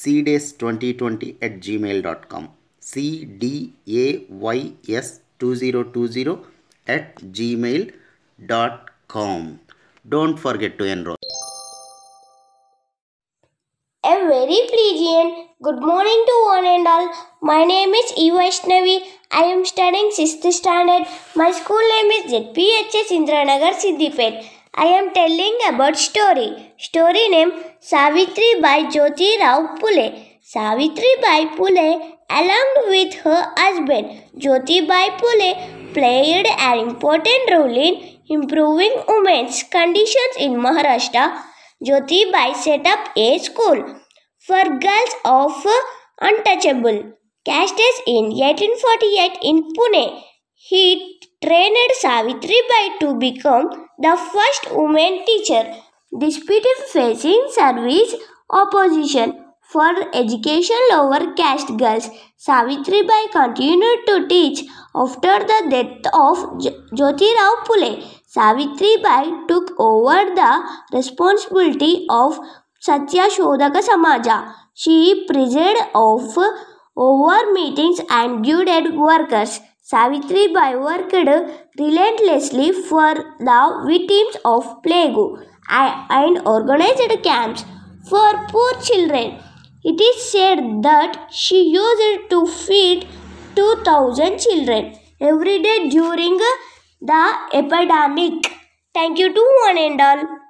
cdays2020 at gmail.com cdays2020 at gmail.com don't forget to enroll A very pleasant good morning to one and all. My name is E. Vaishnavi. I am studying 6th standard. My school name is ZPHS Indiranagar Siddipet. I am telling about story. Story name Savitri Bai Jyoti Rao Phule. Savitri Bai Phule along with her husband Jyoti Bai Phule played an important role in improving women's conditions in Maharashtra. Jyotibai set up a school for girls of untouchable castes in 1848 in Pune. He trained Savitri Bai to become the first woman teacher, despite facing service opposition for education lower caste girls. Savitri Bai continued to teach after the death of Jyoti Rao Phule. Savitri Bai took over the responsibility of Satya Shodhaka Samaja. She presided of over meetings and guided workers. Savitri Bai worked relentlessly for the victims of plague and organized camps for poor children. It is said that she used to feed 2000 children every day during the epidemic. Thank you to one and all.